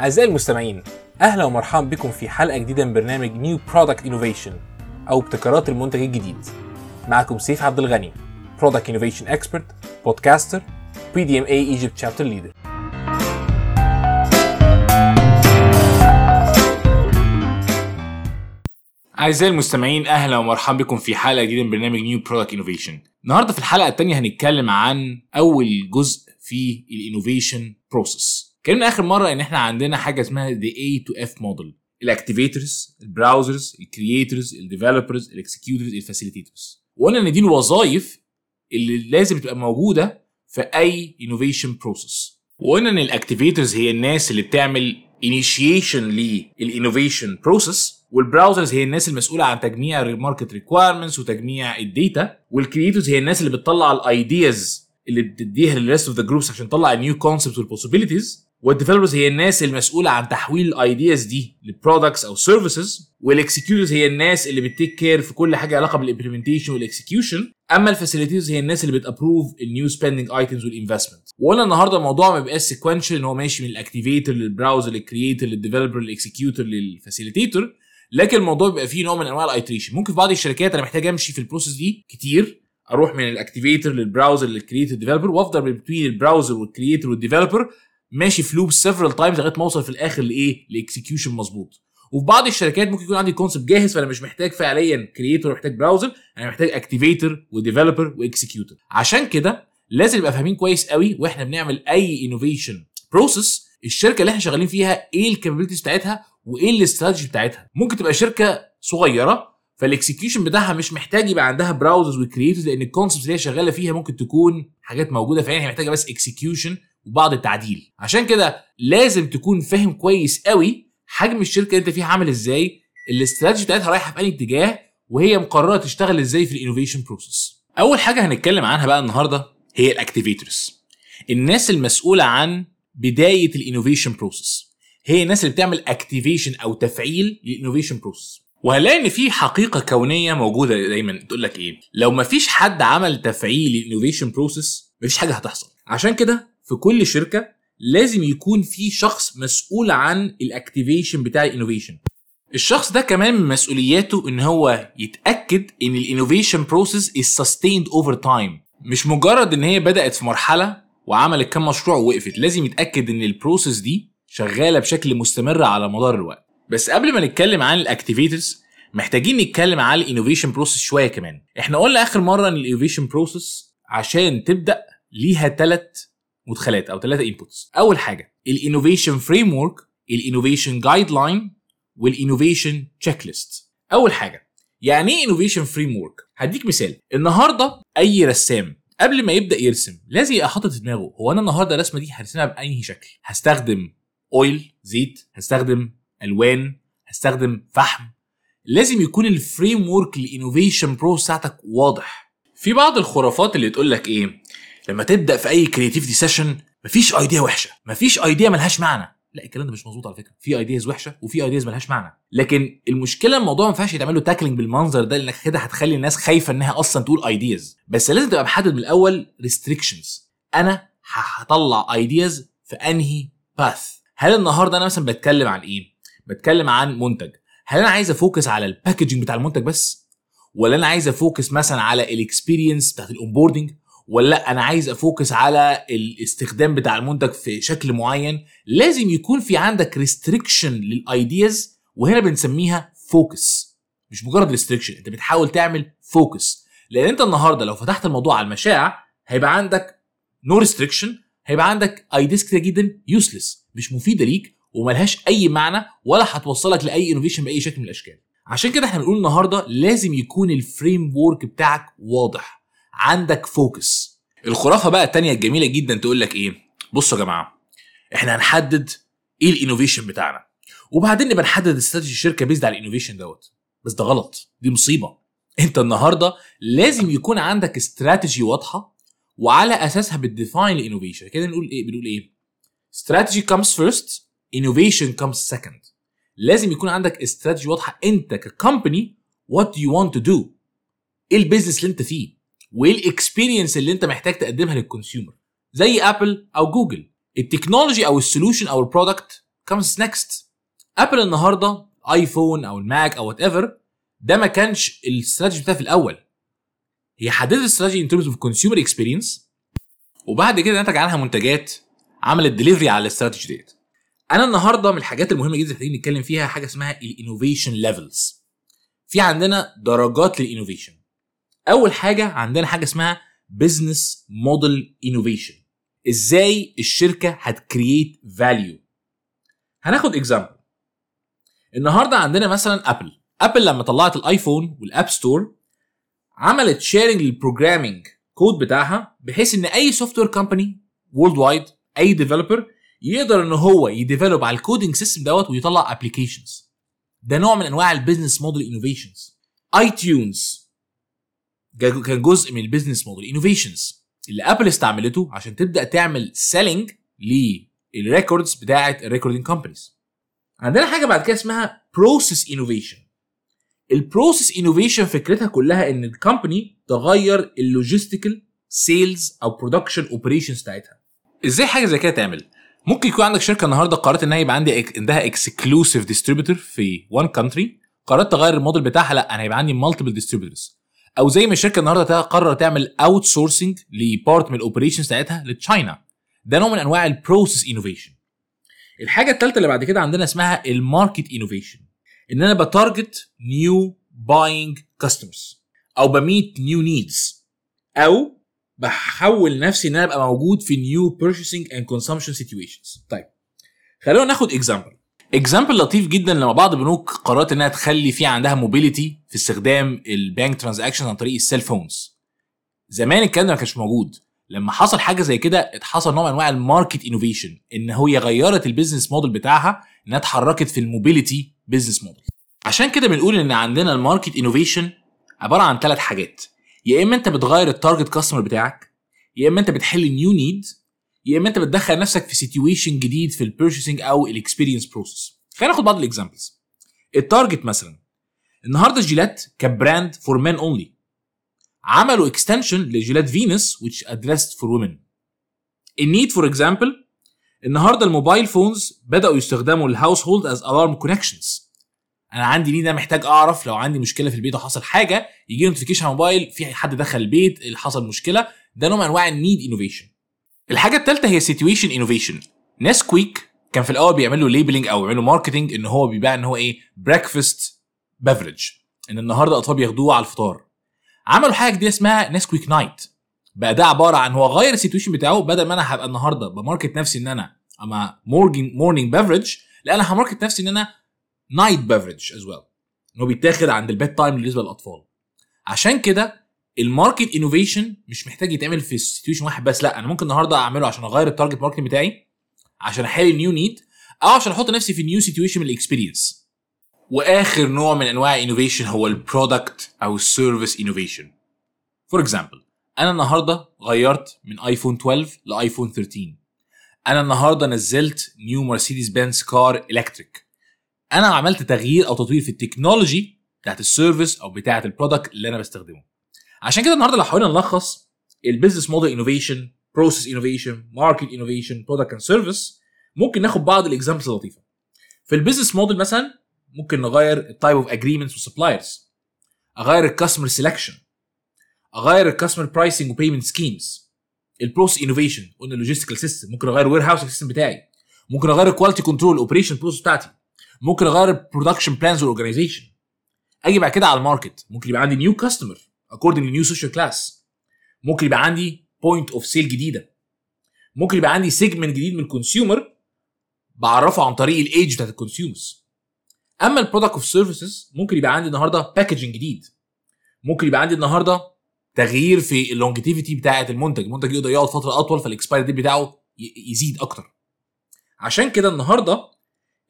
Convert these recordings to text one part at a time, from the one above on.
أعزائي المستمعين أهلا ومرحبا بكم في حلقة جديدة من برنامج New Product Innovation أو ابتكارات المنتج الجديد. معكم سيف عبد الغني product innovation expert podcaster PDMA Egypt chapter leader أعزائي المستمعين أهلا ومرحبا بكم في حلقة جديدة من برنامج New Product Innovation النهاردة في الحلقة الثانية هنتكلم عن أول جزء في ال innovation process اتكلمنا آخر مرة إن إحنا عندنا حاجة اسمها the A to F model الاكتيفيتورز البراوزرز الكرييتورز الديفلوبرز الاكسكيوتورز الفاسيليتيتورز وقلنا إن دي الوظائف اللي لازم تبقى موجودة في أي innovation process وقلنا إن ال activators هي الناس اللي بتعمل initiation لل innovation process وال browsers هي الناس المسؤولة عن تجميع ال market requirements وتجميع ال data وال creators هي الناس اللي بتطلع ال ideas اللي بتديها لل rest of the groups عشان تطلع ال new concepts وال possibilities وال developers هي الناس المسؤولة عن تحويل ال ideas دي ل products أو services وال executors هي الناس اللي بت take care في كل حاجة علاقة بال implementation وال execution أما ال facilitators هي الناس اللي بت approve ال new spending items وال investment وقلنا النهارده الموضوع ما بيبقاش sequential إن هو ماشي من الاكتيفيتور للبراوزر للكرييتور للديفلوبر للاكسكيوتور للفاسيليتيتور لكن الموضوع بيبقى فيه نوع من أنواع ال iteration ممكن في بعض الشركات أنا محتاج أمشي في ال process دي كتير أروح من ال activator لل browser لل creator developer وأفضل بين ال browser وال creator وال developer ماشي في loop several times لغاية ما أوصل في الآخر لإيه؟ ل execution مظبوط. وفي بعض الشركات ممكن يكون عندي concept جاهز فأنا مش محتاج فعليا creator محتاج browser أنا محتاج activator و developer و executor. عشان كده لازم نبقى فاهمين كويس قوي وإحنا بنعمل أي innovation process الشركة اللي إحنا شغالين فيها إيه ال capabilities بتاعتها وإيه الاستراتيجي بتاعتها. ممكن تبقى شركة صغيرة فال execution بتاعها مش محتاج يبقى عندها browsers و creators لأن ال concept اللي هي شغالة فيها ممكن تكون حاجات موجودة فعلا هي محتاجة بس execution وبعض التعديل. عشان كده لازم تكون فاهم كويس قوي حجم الشركة اللي انت فيها عامل إزاي الاستراتيجي بتاعتها رايحة في اي اتجاه وهي مقررة تشتغل إزاي في ال innovation process أول حاجة هنتكلم عنها بقى النهارده هي ال activators الناس المسؤولة عن بداية ال innovation process هي الناس اللي بتعمل activation أو تفعيل لل innovation process وهنلاقي إن في حقيقة كونية موجودة دايما. تقول لك إيه؟ لو ما فيش حد عمل تفعيل لل innovation process مفيش حاجة هتحصل. عشان كده في كل شركة لازم يكون في شخص مسؤول عن ال activation بتاع ال innovation الشخص ده كمان من مسؤولياته إن هو يتأكد إن ال innovation process is sustained over time مش مجرد إن هي بدأت في مرحلة وعملت كام مشروع ووقفت لازم يتأكد إن ال process دي شغالة بشكل مستمر على مدار الوقت. بس قبل ما نتكلم عن ال activators محتاجين نتكلم عن ال innovation process شوية كمان. إحنا قلنا آخر مرة إن ال innovation process عشان تبدأ ليها ثلاث مدخلات أو ثلاثة inputs أول حاجة ال innovation framework ال innovation guideline وال innovation checklist أول حاجة يعني إيه innovation framework هديك مثال النهارده أي رسام قبل ما يبدأ يرسم لازم يبقى حاطط في دماغه هو أنا النهارده الرسمة دي هرسمها بأنهي شكل؟ هستخدم oil زيت هستخدم ألوان هستخدم فحم. لازم يكون ال framework ال innovation process بتاعتك واضح. في بعض الخرافات اللي تقول لك إيه لما تبدأ في أي creativity session مفيش idea وحشة. مفيش idea ملهاش معنى. لا الكلام ده مش مظبوط على فكرة. في ideas وحشة وفي ideas ملهاش معنى. لكن المشكلة الموضوع ما ينفعش يتعمل له tackling بالمنظر ده لأنك كده هتخلي الناس خايفة إنها أصلا تقول ideas بس لازم تبقى محدد من الأول restrictions أنا هطلع ideas في أنهي path هل النهارده أنا مثلا بتكلم عن إيه؟ بتكلم عن منتج. هل أنا عايز أ focus على ال packaging بتاع المنتج بس؟ ولا أنا عايز أ focus مثلا على ال experience بتاعت ال onboarding ولا لأ أنا عايز أ focus على الاستخدام بتاع المنتج في شكل معين. لازم يكون في عندك restriction لل ideas وهنا بنسميها focus مش مجرد restriction أنت بتحاول تعمل focus لأن أنت النهارده لو فتحت الموضوع على المشاع هيبقى عندك no no restriction هيبقى عندك ideas كتير جدا useless مش مفيدة ليك وملهاش أي معنى ولا هتوصلك لأي innovation بأي شكل من الأشكال. عشان كده إحنا بنقول النهارده لازم يكون ال framework بتاعك واضح. عندك focus. الخرافة بقى التانية الجميلة جدا تقول لك إيه؟ بصوا يا جماعة إحنا هنحدد إيه ال innovation بتاعنا. وبعدين نبقى نحدد استراتيجي الشركة based على ال innovation دوت. بس ده غلط دي مصيبة. أنت النهارده لازم يكون عندك استراتيجي واضحة وعلى أساسها بت define ال innovation. كده نقول إيه؟ بنقول إيه؟ strategy comes first innovation comes second. لازم يكون عندك استراتيجي واضحة أنت what do you want to do إيه ال business اللي أنت فيه؟ وايه ال experience اللي انت محتاج تقدمها لل consumer. زي Apple أو Google ال technology أو ال solution أو ال product comes next. Apple النهارده iPhone أو ال Mac أو whatever ده ما كانش الاستراتيجي بتاعها في الأول. هي حددت ال strategy in terms of consumer experience وبعد كده نتج عنها منتجات عملت ديليفري على الاستراتيجي ديت. أنا النهارده من الحاجات المهمة جدا محتاجين نتكلم فيها حاجة اسمها ال innovation levels في عندنا درجات لل innovation أول حاجة عندنا حاجة اسمها business model innovation إزاي الشركة هت create value هناخد example النهارده عندنا مثلا Apple Apple لما طلعت ال iPhone وال App Store عملت sharing لل programming code بتاعها بحيث إن أي software company worldwide أي developer يقدر إن هو ي develop على ال coding system دوت ويطلع applications ده نوع من أنواع ال business model innovations iTunes كان جزء من ال business model. innovations اللي Apple استعملته عشان تبدأ تعمل selling لل records بتاعه ال recording companies عندنا حاجة بعد كده اسمها process innovation ال process innovation فكرتها كلها إن ال company تغير ال logistical sales أو production operations بتاعتها. إزاي حاجة زي كده تعمل؟ ممكن يكون عندك شركة النهارده قررت انها يبقى عندي عندها exclusive distributor في one country قررت تغير الموديل بتاعها لأ أنا هيبقى عندي multiple distributors أو زي ما الشركة النهارده تقرر تعمل outsourcing ل part من ال operations بتاعتها ل China ده نوع من أنواع ال process innovation الحاجة الثالثه اللي بعد كده عندنا اسمها ال market innovation إن أنا ب target new buying customers أو ب meet new needs أو بحول نفسي إن أنا أبقى موجود في new purchasing and consumption situations طيب خلينا ناخد example example لطيف جدا لما بعض البنوك قررت إنها تخلي في عندها mobility في استخدام ال bank transaction عن طريق ال cell phones زمان الكلام ده ما كانش موجود. لما حصل حاجة زي كده اتحصل نوع من أنواع ال market innovation إن هي غيرت ال business model بتاعها إنها اتحركت في ال mobility business model عشان كده بنقول إن عندنا ال market innovation عبارة عن ثلاث حاجات. يا إما أنت بتغير ال target customer بتاعك يا إما أنت بتحل new need يا إما أنت بتدخل نفسك في situation جديد في ال purchasing أو ال experience process خلينا ناخد بعض ال examples ال target مثلا. النهارده Gillette ك brand for men only عملوا extension ل Gillette Venus which addressed for women. ال need for example النهارده ال mobile phones بدأوا يستخدموا ال household as alarm connections أنا عندي need أنا محتاج أعرف؟ لو عندي مشكلة في البيت وحصل حاجة يجي notification على الموبايل في حد دخل البيت حصل مشكلة ده نوع من أنواع ال need innovation الحاجة الثالثه هي situation innovation Nesquik كان في الأول بيعملوا labeling أو بيعملوا marketing إن هو بيبيع إن هو إيه؟ breakfast beverage إن النهارده الاطفال بياخدوه على الفطار. عملوا حاجة جديدة اسمها Nesquik Night بقى ده عبارة عن هو غير ال situation بتاعه بدل ما أنا هبقى النهارده ب market نفسي إن أنا أنا morning morning beverage لا أنا ه market نفسي إن أنا night beverage as well إن هو بيتاخد عند ال bedtime بالنسبة للأطفال. عشان كده ال market innovation مش محتاج يتعمل في situation واحد بس لا أنا ممكن النهارده أعمله عشان أغير ال target market بتاعي عشان أحل new need أو عشان أحط نفسي في new situation من ال experience وآخر نوع من أنواع innovation هو ال product أو ال service innovation for example أنا النهارده غيرت من iPhone 12 ل iPhone 13 أنا النهارده نزلت new Mercedes-Benz car electric أنا عملت تغيير أو تطوير في ال technology بتاعت ال service أو بتاعت ال product اللي أنا بستخدمه. عشان كده النهارده لو حاولنا نلخص ال business model innovation process innovation market innovation product and service ممكن ناخد بعض ال examples اللطيفة. في ال business model مثلا ممكن نغير ال type of agreements و suppliers أغير ال customer selection أغير ال customer pricing و payment schemes ال process innovation قلنا ال logistical system ممكن أغير ال warehouse system بتاعي ممكن أغير ال quality control ال operation process بتاعتي ممكن أغير ال production plans وال organization أجي بعد كده على ال market ممكن يبقى عندي new customer according ل new social class ممكن يبقى عندي point of sale جديدة. ممكن يبقى عندي segment جديد من ال consumer بعرفه عن طريق ال age بتاعت ال consumers أما ال product of services ممكن يبقى عندي النهارده packaging جديد. ممكن يبقى عندي النهارده تغيير في ال longevity بتاعة المنتج. المنتج يقدر يقعد فترة أطول فال expiry date بتاعه يزيد أكتر. عشان كده النهارده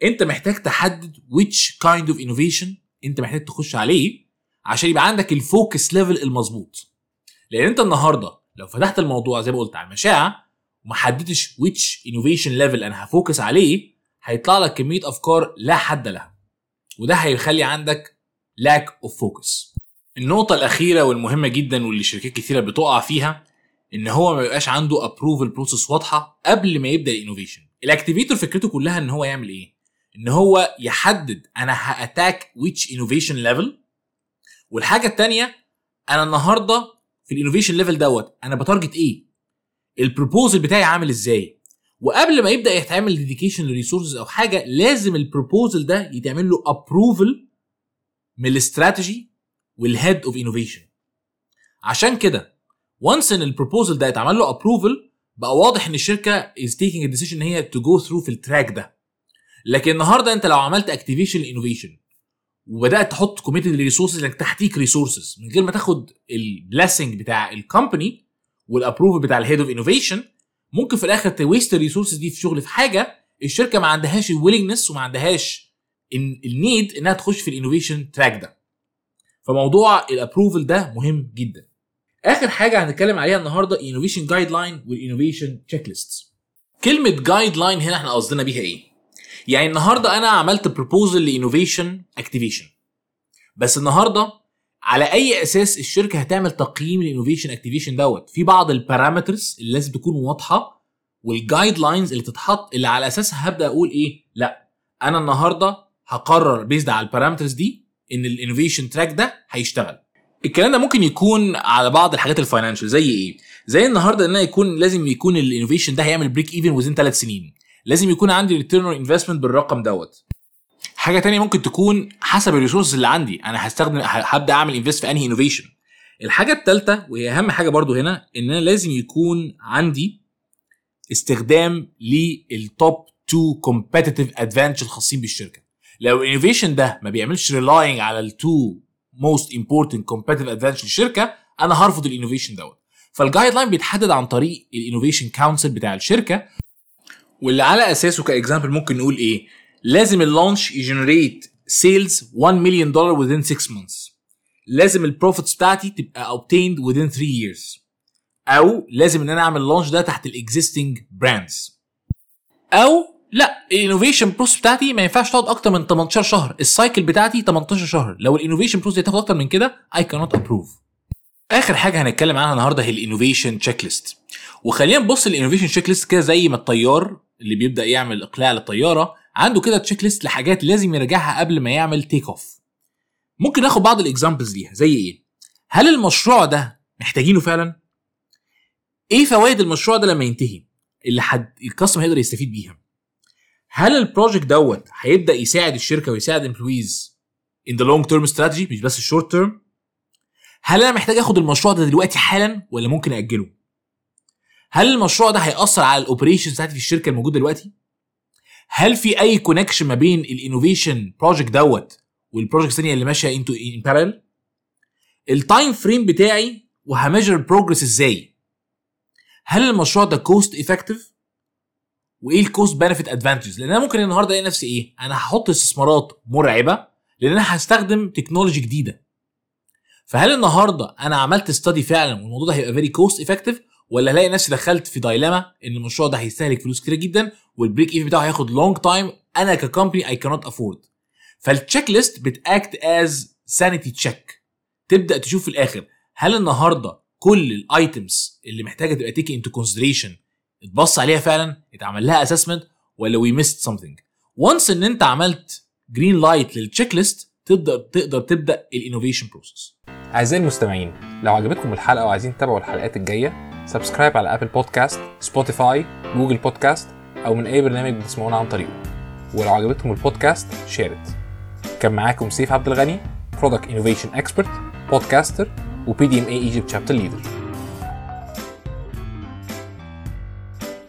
أنت محتاج تحدد which kind of innovation أنت محتاج تخش عليه. عشان يبقى عندك ال focus level المظبوط لأن أنت النهارده لو فتحت الموضوع زي ما قلت على المشاعة وما حددتش which innovation level أنا ه focus عليه هيطلع لك كمية أفكار لا حد لها وده هيخلي عندك lack of focus النقطة الأخيرة والمهمة جدا واللي شركات كثيرة بتقع فيها إن هو ما يبقاش عنده approval process واضحة قبل ما يبدأ ال innovation. ال activator فكرته كلها إن هو يعمل إيه؟ إن هو يحدد أنا ه attack which innovation level والحاجة الثانية أنا النهارده في ال innovation level دوت أنا ب target إيه؟ ال proposal بتاعي عامل إزاي؟ وقبل ما يبدأ يتعمل dedication ل resources أو حاجة لازم ال proposal ده يتعمل له approval من الاستراتيجي وال head of innovation عشان كده once إن ال proposal ده اتعمل له approval بقى واضح إن الشركة is taking decision إن هي to go through في ال track ده. لكن النهارده أنت لو عملت activation innovation وبدأت تحط committed resources إنك ت dedicate resources من غير ما تاخد ال blessing بتاع ال company وال approval بتاع ال head of innovation ممكن في الآخر ت waste ال resources دي في شغل في حاجة الشركة ما عندهاش ال willingness وما عندهاش ال need إنها تخش في ال innovation track ده. فموضوع ال approval ده مهم جدا. آخر حاجة هنتكلم عليها النهارده innovation guideline وال innovation checklist كلمة guideline هنا إحنا قصدنا بيها إيه؟ يعني النهارده أنا عملت proposal ل innovation activation. بس النهارده على أي أساس الشركة هتعمل تقييم ال innovation activation دوت؟ في بعض ال parameters اللي لازم تكون واضحة وال guidelines اللي تتحط اللي على اساسها هبدأ أقول إيه؟ لأ أنا النهارده هقرر based على ال parameters دي إن ال innovation track ده هيشتغل. الكلام ده ممكن يكون على بعض الحاجات ال financial زي إيه؟ زي النهارده إن يكون لازم يكون ال innovation ده هيعمل break even within ثلاث سنين. لازم يكون عندي return investment بالرقم دوت. حاجة تانية ممكن تكون حسب ال resources اللي عندي. أنا هستخدم هبدأ أعمل invest في أنهي innovation الحاجة الثالثه وهي أهم حاجة برضو هنا إن أنا لازم يكون عندي استخدام لل top 2 competitive advantage الخاصين بالشركة. لو ال innovation ده ما بيعملش relying على ال two most important competitive advantage للشركة أنا هرفض ال innovation دوت. فال guideline بيتحدد عن طريق ال innovation council بتاع الشركة. واللي على أساسه ك example ممكن نقول إيه؟ لازم ال launch ي generate sales 1 مليون دولار within 6 months. لازم ال profits بتاعتي تبقى obtained within 3 years. أو لازم إن أنا أعمل launch ده تحت ال existing brands أو لأ ال innovation process بتاعتي ما ينفعش تقعد أكتر من 18 شهر. ال cycle بتاعتي 18 شهر. لو ال innovation process دي تاخد أكتر من كده اي كانوت ابروف آخر حاجة هنتكلم عنها النهارده هي ال innovation checklist وخلينا نبص ال innovation checklist كده زي ما الطيار اللي بيبدأ يعمل إقلاع للطيارة عنده كده checklist لحاجات لازم يراجعها قبل ما يعمل take off ممكن ناخد بعض ال examples ليها زي إيه؟ هل المشروع ده محتاجينه فعلا؟ إيه فوائد المشروع ده لما ينتهي؟ اللي حد ال customer هيقدر يستفيد بيها. هل ال project دوت هيبدأ يساعد الشركة ويساعد employees in the long term strategy مش بس ال short term هل أنا محتاج آخد المشروع ده دلوقتي حالا ولا ممكن اجله هل المشروع ده هيأثر على ال operations بتاعتي في الشركة الموجوده دلوقتي؟ هل في أي connection ما بين ال innovation project دوت وال project الثانية اللي ماشية in parallel ال time frame بتاعي وه measure ال progress إزاي؟ هل المشروع ده cost effective وإيه ال cost benefit advantages لأن أنا ممكن النهارده ألاقي نفسي إيه؟ أنا هحط استثمارات مرعبة لأن أنا هستخدم technology جديدة. فهل النهارده أنا عملت study فعلا والموضوع ده هيبقى very cost effective ولا الاقي نفسي دخلت في dilemma إن المشروع ده هيستهلك فلوس كتير جدا وال break even بتاعه هياخد لونج تايم أنا ككومباني اي كانوت افورد فال checklist بت act as sanity check تبدأ تشوف في الآخر هل النهارده كل ال items اللي محتاجة تبقى taken into consideration اتبص عليها فعلا؟ اتعمل لها assessment ولا we missed something once إن أنت عملت green light لل checklist تقدر تقدر تبدا ال innovation process أعزائي المستمعين لو عجبتكم الحلقة وعايزين تتابعوا الحلقات الجاية subscribe على Apple Podcast Spotify Google Podcast أو من أي برنامج بتسمعونا عن طريقه. ولو عجبتكم البودكاست share it كان معاكم سيف عبد الغني product innovation expert podcaster و PDMA Egypt chapter leader